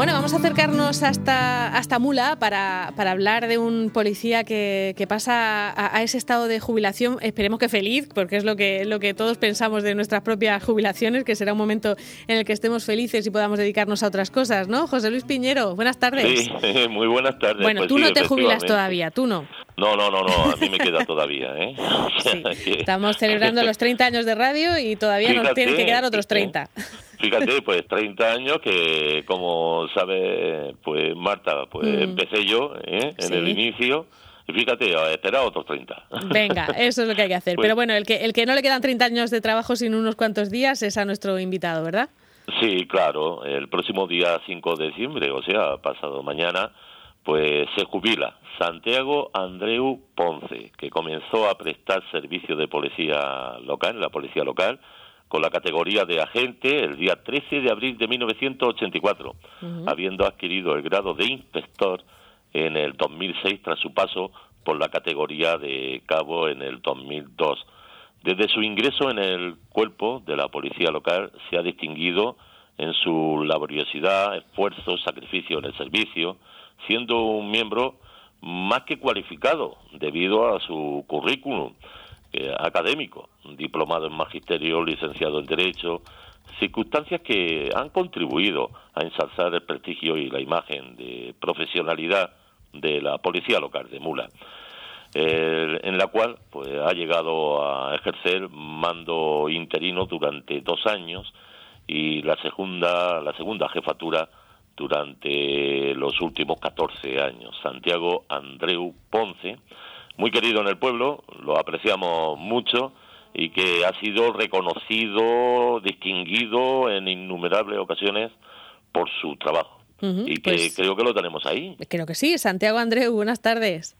Bueno, vamos a acercarnos hasta, hasta Mula para, para hablar de un policía que, que pasa a, a, ese estado de jubilación, esperemos que feliz, porque es lo que, lo que todos pensamos de nuestras propias jubilaciones, que será un momento en el que estemos felices y podamos dedicarnos a otras cosas, ¿no? José Luis Piñero, buenas tardes. Sí, muy buenas tardes. Bueno, Pues tú sí, no te jubilas todavía, tú no. No, no, no, no, a mí me queda todavía, ¿eh? Sí. Estamos celebrando los 30 años de radio y todavía nos tienen que quedar otros fíjate. 30. Fíjate, pues 30 años que, como sabe, pues Marta, pues Mm. empecé yo ¿eh? en Sí. el inicio. Y fíjate, a esperar otros 30. Venga, eso es lo que hay que hacer. Pues- Pero bueno, el que, el que no le quedan 30 años de trabajo sin unos cuantos días es a nuestro invitado, ¿verdad? Sí, claro, el próximo día 5 de diciembre, o sea, pasado mañana, pues se jubila Santiago Andreu Ponce, que comenzó a prestar servicio de policía local, la policía local, con la categoría de agente el día 13 de abril de 1984, habiendo adquirido el grado de inspector en el 2006 tras su paso por la categoría de cabo en el 2002. Desde su ingreso en el cuerpo de la policía local se ha distinguido en su laboriosidad, esfuerzo, sacrificio en el servicio, siendo un miembro más que cualificado debido a su currículum eh, académico, diplomado en magisterio, licenciado en derecho, circunstancias que han contribuido a ensalzar el prestigio y la imagen de profesionalidad de la policía local de Mula en la cual pues ha llegado a ejercer mando interino durante dos años y la segunda la segunda jefatura durante los últimos 14 años. Santiago Andreu Ponce, muy querido en el pueblo, lo apreciamos mucho y que ha sido reconocido, distinguido en innumerables ocasiones por su trabajo. Y que pues- creo que lo tenemos ahí. Creo que sí. Santiago Andreu, buenas tardes.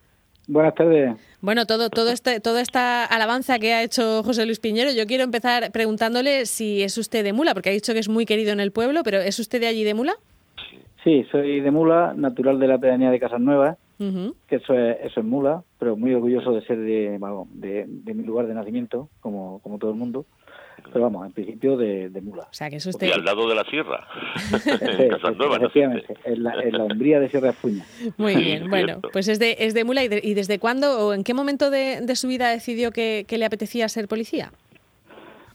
Buenas tardes. Bueno, todo, todo este, toda esta alabanza que ha hecho José Luis Piñero, yo quiero empezar preguntándole si es usted de Mula, porque ha dicho que es muy querido en el pueblo, pero ¿es usted de allí de Mula? Sí, soy de Mula, natural de la pedanía de Casas Nuevas, que eso es, eso es Mula, pero muy orgulloso de ser de, vamos, de, de mi lugar de nacimiento, como, como todo el mundo. Pero vamos, en principio de, de Mula. O sea, que es Y usted al lado de la sierra, Sí, Casanova, ¿no? efectivamente, en la, en la umbría de Sierra de Fuña. muy bien. Bueno, cierto. pues es de, es de Mula. ¿Y, de- y desde cuándo o en qué momento de, de su vida decidió que, que le apetecía ser policía?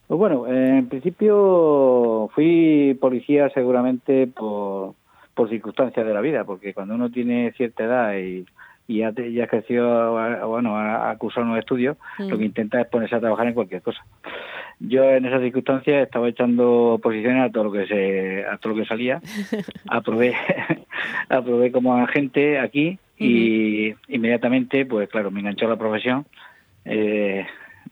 Pues bueno, en principio fui policía seguramente por, por circunstancias de la vida, porque cuando uno tiene cierta edad y, y ya, te- ya creció a, bueno, a, a cursar unos estudios, Mm. lo que intenta es ponerse a trabajar en cualquier cosa. Yo en esas circunstancias estaba echando posiciones a todo lo que se, a todo lo que salía. Aprobé, aprobé como agente aquí y inmediatamente, pues claro, me enganchó la profesión. Eh,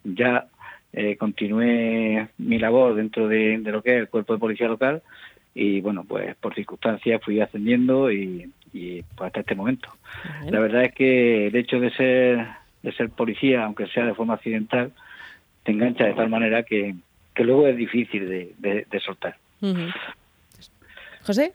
ya eh, continué mi labor dentro de, de lo que es el cuerpo de policía local y bueno, pues por circunstancias fui ascendiendo y, y pues hasta este momento. La verdad es que el hecho de ser de ser policía, aunque sea de forma accidental, te engancha de tal manera que, que luego es difícil de, de- de soltar. José.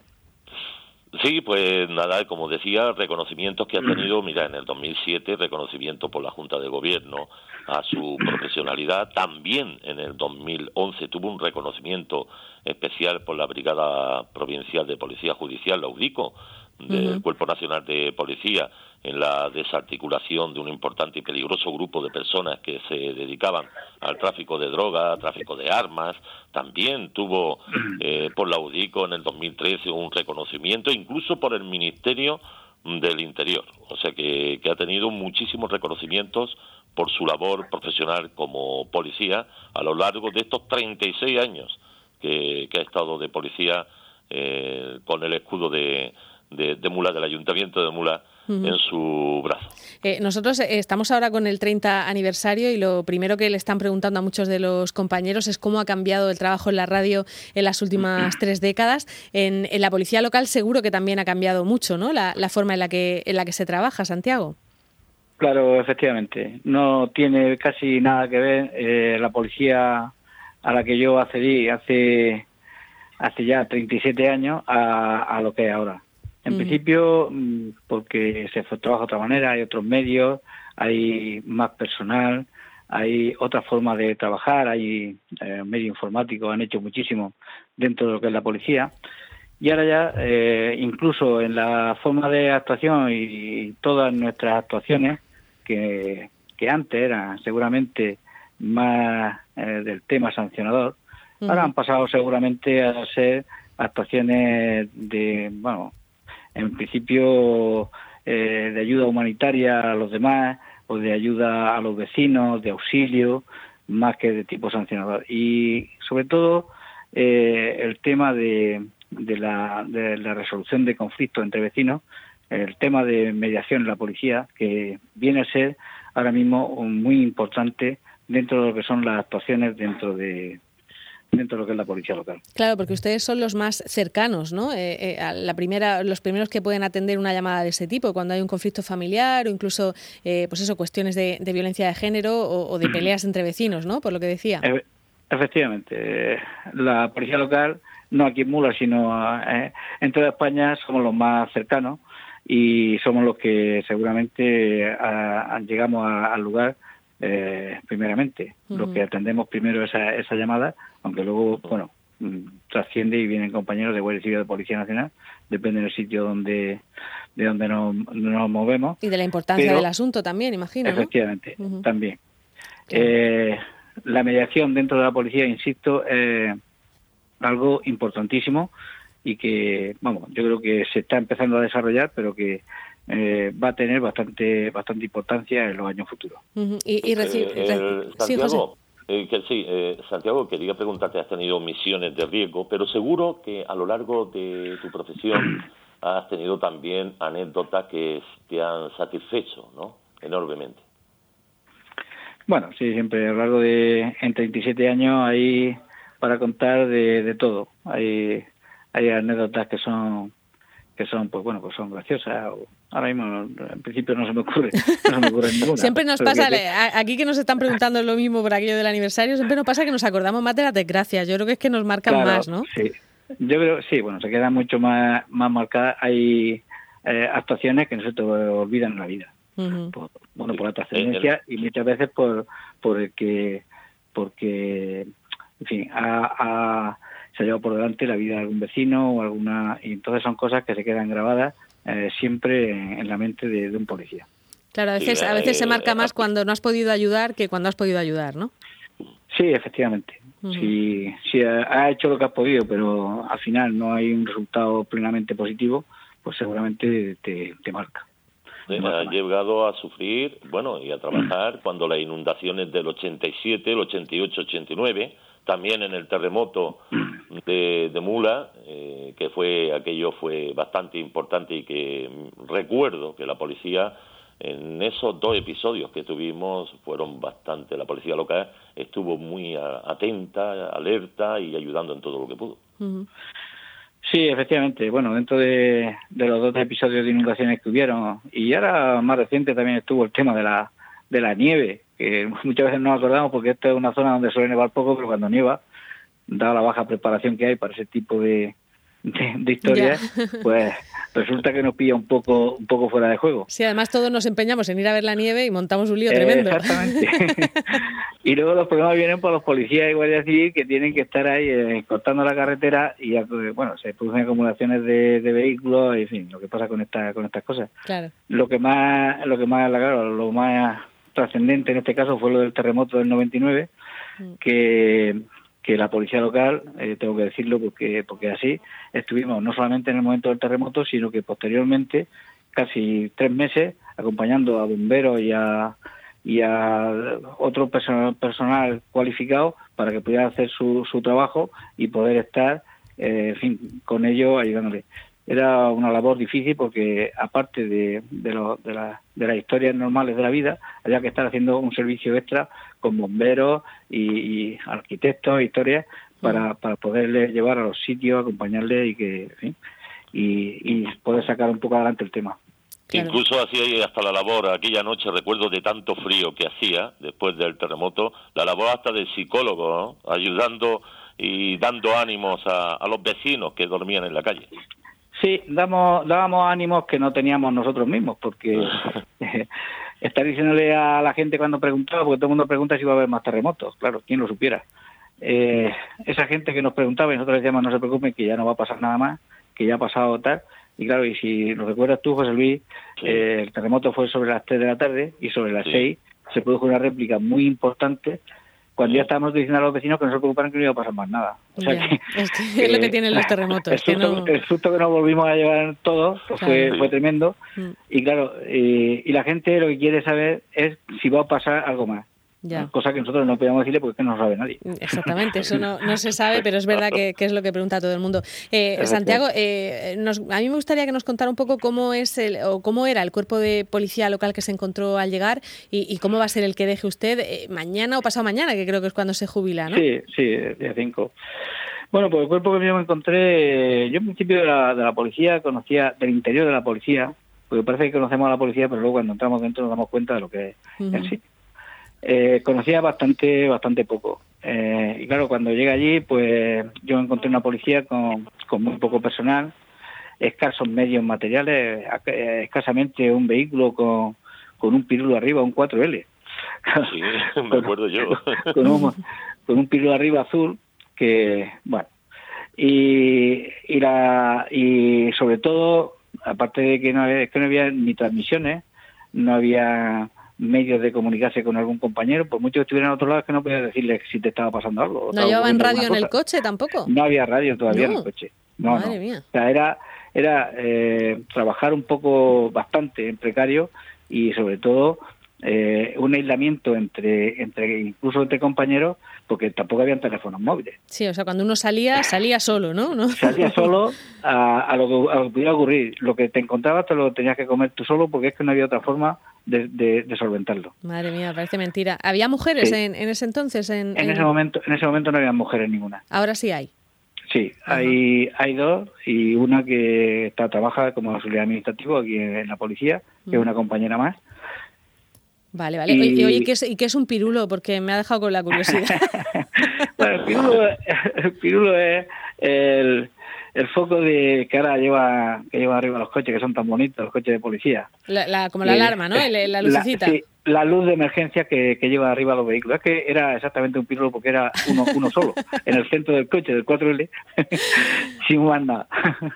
Sí, pues nada, como decía, reconocimientos que ha tenido, mira, en el 2007, reconocimiento por la Junta de Gobierno a su profesionalidad. También en el 2011 tuvo un reconocimiento especial por la Brigada Provincial de Policía Judicial, la UDICO, del. Cuerpo Nacional de Policía, en la desarticulación de un importante y peligroso grupo de personas que se dedicaban al tráfico de droga, tráfico de armas. También tuvo eh, por la UDICO en el 2013 un reconocimiento, incluso por el Ministerio del Interior. O sea que, que ha tenido muchísimos reconocimientos por su labor profesional como policía a lo largo de estos 36 años que, que ha estado de policía eh, con el escudo de, de, de Mula, del Ayuntamiento de Mula, en su brazo. Eh, nosotros eh, estamos ahora con el 30 aniversario y lo primero que le están preguntando a muchos de los compañeros es cómo ha cambiado el trabajo en la radio en las últimas tres décadas. En, en la policía local seguro que también ha cambiado mucho, ¿no? La, la forma en la que en la que se trabaja, Santiago. Claro, efectivamente. No tiene casi nada que ver eh, la policía a la que yo accedí hace, hace ya 37 años a, a lo que es ahora. En principio, mm, porque se trabaja de otra manera, hay otros medios, hay más personal, hay otra forma de trabajar, hay eh, medios informáticos, han hecho muchísimo dentro de lo que es la policía. Y ahora ya, eh, incluso en la forma de actuación y, todas nuestras actuaciones, que, que antes eran seguramente más eh, del tema sancionador, ahora han pasado seguramente a ser actuaciones de, bueno, en principio eh, de ayuda humanitaria a los demás o de ayuda a los vecinos, de auxilio, más que de tipo sancionador. Y sobre todo eh, el tema de, de, la, de la resolución de conflictos entre vecinos, el tema de mediación en la policía, que viene a ser ahora mismo muy importante dentro de lo que son las actuaciones dentro de, dentro de lo que es la policía local. Claro, porque ustedes son los más cercanos, ¿no? Eh, eh, la primera, los primeros que pueden atender una llamada de ese tipo, cuando hay un conflicto familiar o incluso, eh, pues eso, cuestiones de, violencia de género o, de peleas entre vecinos, ¿no? Por lo que decía. efectivamente, la policía local, no aquí en Mula, sino en toda España, somos los más cercanos y somos los que seguramente llegamos al lugar eh, primeramente. Lo que atendemos primero esa, esa llamada, aunque luego, bueno, mm, trasciende y vienen compañeros de Guardia Civil de Policía Nacional, depende del sitio donde de donde nos, movemos. Y de la importancia del asunto también, imagino. Efectivamente, también. Eh, la mediación dentro de la policía, insisto, es algo importantísimo y que, vamos, yo creo que se está empezando a desarrollar, pero que eh, va a tener bastante bastante importancia en los años futuros. Y, eh, Santiago, eh, que, sí, Santiago, quería preguntarte, has tenido misiones de riesgo, pero seguro que a lo largo de tu profesión has tenido también anécdotas que te han satisfecho, ¿no? Enormemente. Bueno, sí, siempre a lo largo de en 37 años hay para contar de, de todo. Hay hay anécdotas que son que son pues bueno pues son graciosas ahora mismo en principio no se me ocurre no se me ocurre ninguna siempre nos pasa aquí que nos están preguntando lo mismo por aquello del aniversario siempre nos pasa que nos acordamos más de las desgracias. Yo creo que es que nos marcan más no sí. Yo creo sí bueno se queda mucho más más marcada hay eh, actuaciones que no se te olvidan en la vida. Bueno por la trascendencia y muchas veces por por el que porque en fin a se ha llevado por delante la vida de algún vecino o alguna y entonces son cosas que se quedan grabadas eh, siempre en, la mente de, un policía. Claro, a veces, a veces se marca más cuando no has podido ayudar que cuando has podido ayudar, ¿no? Sí, efectivamente. Si, si has hecho lo que has podido, pero al final no hay un resultado plenamente positivo, pues seguramente te, te marca. ha llegado a sufrir, bueno, y a trabajar cuando las inundaciones del 87, el 88, 89 también en el terremoto de, Mula, eh, que fue aquello fue bastante importante y que recuerdo que la policía en esos dos episodios que tuvimos fueron bastante, la policía local estuvo muy atenta, alerta y ayudando en todo lo que pudo. Sí, efectivamente. Bueno, dentro de, los dos episodios de inundaciones que hubieron, y ahora más reciente también estuvo el tema de la, de la nieve, que muchas veces no nos acordamos porque esta es una zona donde suele nevar poco, pero cuando nieva, dada la baja preparación que hay para ese tipo de, de, historias, pues resulta que nos pilla un poco un poco fuera de juego. Sí, además todos nos empeñamos en ir a ver la nieve y montamos un lío tremendo. exactamente. y luego los problemas vienen por los policías y guardias civil que tienen que estar ahí eh, cortando la carretera y bueno, se producen acumulaciones de, vehículos, y, en fin, lo que pasa con esta con estas cosas. Claro. Lo que más lo que más claro, lo más trascendente en este caso fue lo del terremoto del 99, mm. que, que la policía local, eh, tengo que decirlo porque, porque así, estuvimos no solamente en el momento del terremoto, sino que posteriormente, casi tres meses, acompañando a bomberos y a, y a otro personal, personal cualificado para que pudiera hacer su, su trabajo y poder estar, eh, en fin, con ellos ayudándole era una labor difícil porque aparte de, de, de, las historias normales de la vida, había que estar haciendo un servicio extra con bomberos y, y arquitectos, historias, para, para poderles llevar a los sitios, acompañarles y que y, poder sacar un poco adelante el tema. Incluso hacía hasta la labor, aquella noche recuerdo de tanto frío que hacía después del terremoto, la labor hasta del psicólogo, ayudando y dando ánimos a, a los vecinos que dormían en la calle. Sí, damos, dábamos ánimos que no teníamos nosotros mismos, porque estar diciéndole a la gente cuando preguntaba, porque todo el mundo pregunta si va a haber más terremotos, claro, quién lo supiera. Eh, esa gente que nos preguntaba y nosotros decíamos no se preocupen que ya no va a pasar nada más, que ya ha pasado tal. Y claro, y si lo recuerdas tú, José Luis, eh, el terremoto fue sobre las 3 de la tarde y sobre las 6 se produjo una réplica muy importante cuando ya estábamos diciendo a los vecinos que no se preocuparan que no iba a pasar más nada. O sea que, es, lo que tienen los terremotos. El susto, que, no... que nos volvimos a llevar todos pues fue, fue, tremendo. Mm. Y claro, eh, y la gente lo que quiere saber es si va a pasar algo más. Cosa que nosotros no podemos decirle porque no sabe nadie. Exactamente, eso no, no se sabe, pero es verdad que, es lo que pregunta todo el mundo. Eh, Santiago, eh, a mí me gustaría que nos contara un poco cómo es el, o cómo era el cuerpo de policía local que se encontró al llegar y, cómo va a ser el que deje usted eh, mañana o pasado mañana, que creo que es cuando se jubila, ¿no? Sí, sí, día 5. Bueno, pues el cuerpo que yo me encontré, yo en principio de la, de la policía conocía, del interior de la policía, porque parece que conocemos a la policía, pero luego cuando entramos dentro nos damos cuenta de lo que es en sí eh, conocía bastante bastante poco. Eh, y claro, cuando llegué allí, pues yo encontré una policía con, con muy poco personal, escasos medios materiales, eh, escasamente un vehículo con, con un pirulo arriba, un 4L. Sí, me acuerdo yo. con, un, con un pirulo arriba azul que, bueno, y, y, la, y sobre todo, aparte de que no había, que no había ni transmisiones, no había medios de comunicarse con algún compañero, por mucho que estuviera en otro lado, es que no podía decirle si te estaba pasando algo. ¿No llevaban radio en el coche tampoco? No había radio todavía en el coche. No, Madre Mía. O sea, era, era eh, trabajar un poco bastante en precario y sobre todo eh, un aislamiento entre, entre incluso entre compañeros, porque tampoco habían teléfonos móviles. Sí, o sea, cuando uno salía, salía solo, ¿no? ¿No? Salía solo a, lo que, a, lo que, pudiera ocurrir. Lo que te encontrabas te lo tenías que comer tú solo porque es que no había otra forma de, solventarlo. Madre mía, parece mentira. ¿Había mujeres en, ese entonces? En, ese momento, en ese momento no había mujeres ninguna. Ahora sí hay. Sí, hay, hay dos y una que está, trabaja como auxiliar administrativo aquí en, la policía, que es una compañera más. Vale, vale. Y, oye, ¿qué es, ¿y qué es un pirulo? Porque me ha dejado con la curiosidad. bueno, el pirulo, el pirulo es el, el foco de que ahora lleva que lleva arriba los coches que son tan bonitos los coches de policía la, como la alarma no la, lucecita sí, la luz de emergencia que, lleva arriba los vehículos. Es que era exactamente un pirulo porque era uno, uno solo, en el centro del coche, del 4L, sin más nada.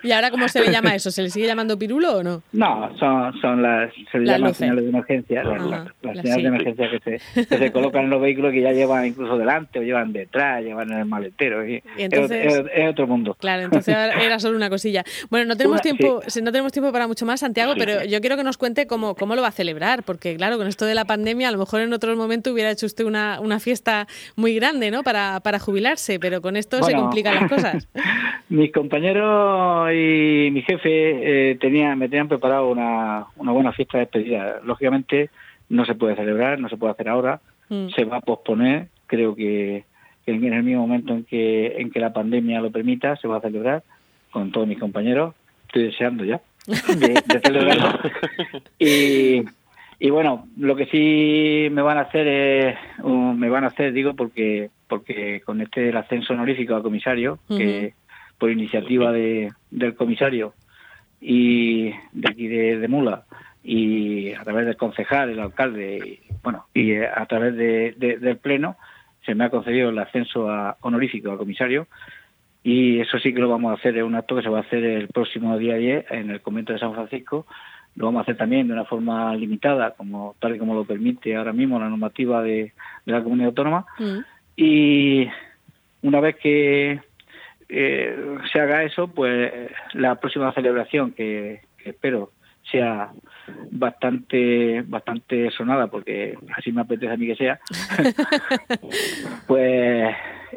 ¿Y ahora cómo se le llama eso? ¿Se le sigue llamando pirulo o no? No, son, son las, se le llaman señales de emergencia, las, señales de emergencia que se, que se colocan en los vehículos que ya llevan incluso delante o llevan detrás, llevan en el maletero. Y entonces, es, otro mundo. Claro, entonces era solo una cosilla. Bueno, no tenemos tiempo, no tenemos tiempo para mucho más, Santiago, pero yo quiero que nos cuente cómo, cómo lo va a celebrar, porque claro, con esto de la pandemia, a lo mejor en otro momento hubiera hecho usted una, una fiesta muy grande, ¿no? Para, para jubilarse, pero con esto se complican las cosas. Mis compañeros y mi jefe eh, tenían, me tenían preparado una, una buena fiesta de despedida. Lógicamente no se puede celebrar, no se puede hacer ahora, mm. se va a posponer, creo que, en el mismo momento en que, en que la pandemia lo permita, se va a celebrar con todos mis compañeros. Estoy deseando ya de, de celebrarlo. y y bueno, lo que sí me van a hacer es, me van a hacer, digo, porque porque con este el ascenso honorífico a comisario, que por iniciativa de, del comisario y de aquí de, Mula y a través del concejal, el alcalde, y, bueno, y a través de, del pleno se me ha concedido el ascenso a, honorífico a comisario. Y eso sí que lo vamos a hacer, es un acto que se va a hacer el próximo día 10 en el convento de San Francisco lo vamos a hacer también de una forma limitada, como tal y como lo permite ahora mismo la normativa de, la comunidad autónoma. Mm. Y una vez que eh, se haga eso, pues la próxima celebración que, espero sea bastante bastante sonada porque así me apetece a mí que sea pues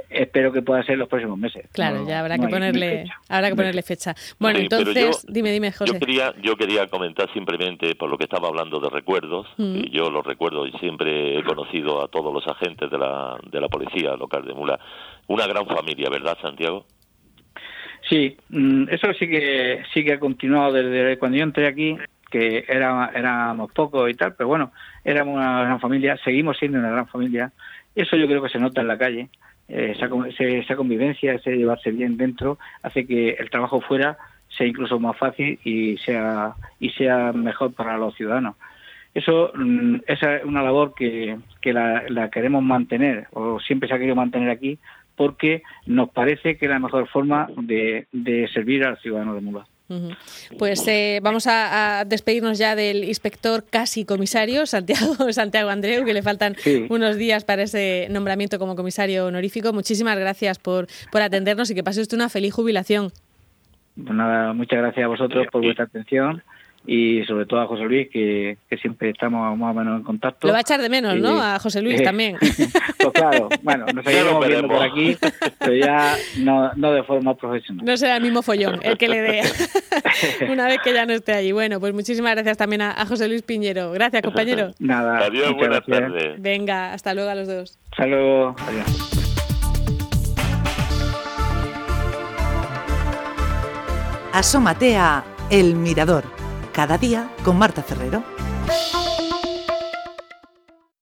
espero que pueda ser los próximos meses. Claro, ya habrá que ponerle habrá que ponerle fecha. Bueno, entonces, dime, dime, José. Yo quería, yo quería comentar simplemente por lo que estaba hablando de recuerdos, mm. y yo los recuerdo y siempre he conocido a todos los agentes de la, de la policía local de Mula, una gran familia, ¿verdad, Santiago? Sí, mm, eso sí que sí que ha continuado desde cuando yo entré aquí, que era, éramos pocos y tal, pero bueno, éramos una gran familia, seguimos siendo una gran familia. Eso yo creo que se nota en la calle eh, esa, convivencia, ese llevarse bien dentro, hace que el trabajo fuera sea incluso más fácil y sea, y sea mejor para los ciudadanos. Eso, mm, esa es una labor que, que la, queremos mantener, o siempre se ha querido mantener aquí, porque nos parece que es la mejor forma de, servir al ciudadano de Mula. Pues eh, vamos a, despedirnos ya del inspector casi comisario, Santiago, Santiago Andreu, que le faltan unos días para ese nombramiento como comisario honorífico. Muchísimas gracias por, por atendernos y que pase usted una feliz jubilación. Pues nada, muchas gracias a vosotros por vuestra atención y sobre todo a José Luis, que, siempre estamos más o menos en contacto. Lo va a echar de menos, ¿no? A José Luis también. pues claro, bueno, nos seguimos viendo por aquí, pero ya no, no de forma profesional. No será el mismo follón el que le dé una vez que ya no esté allí. Bueno, pues muchísimas gracias también a, José Luis Piñero. Gracias, compañero. Nada. Adiós, buenas tardes. Venga, hasta luego a los dos. Hasta luego. Adiós. Asómate a El Mirador cada día con Marta Ferrero.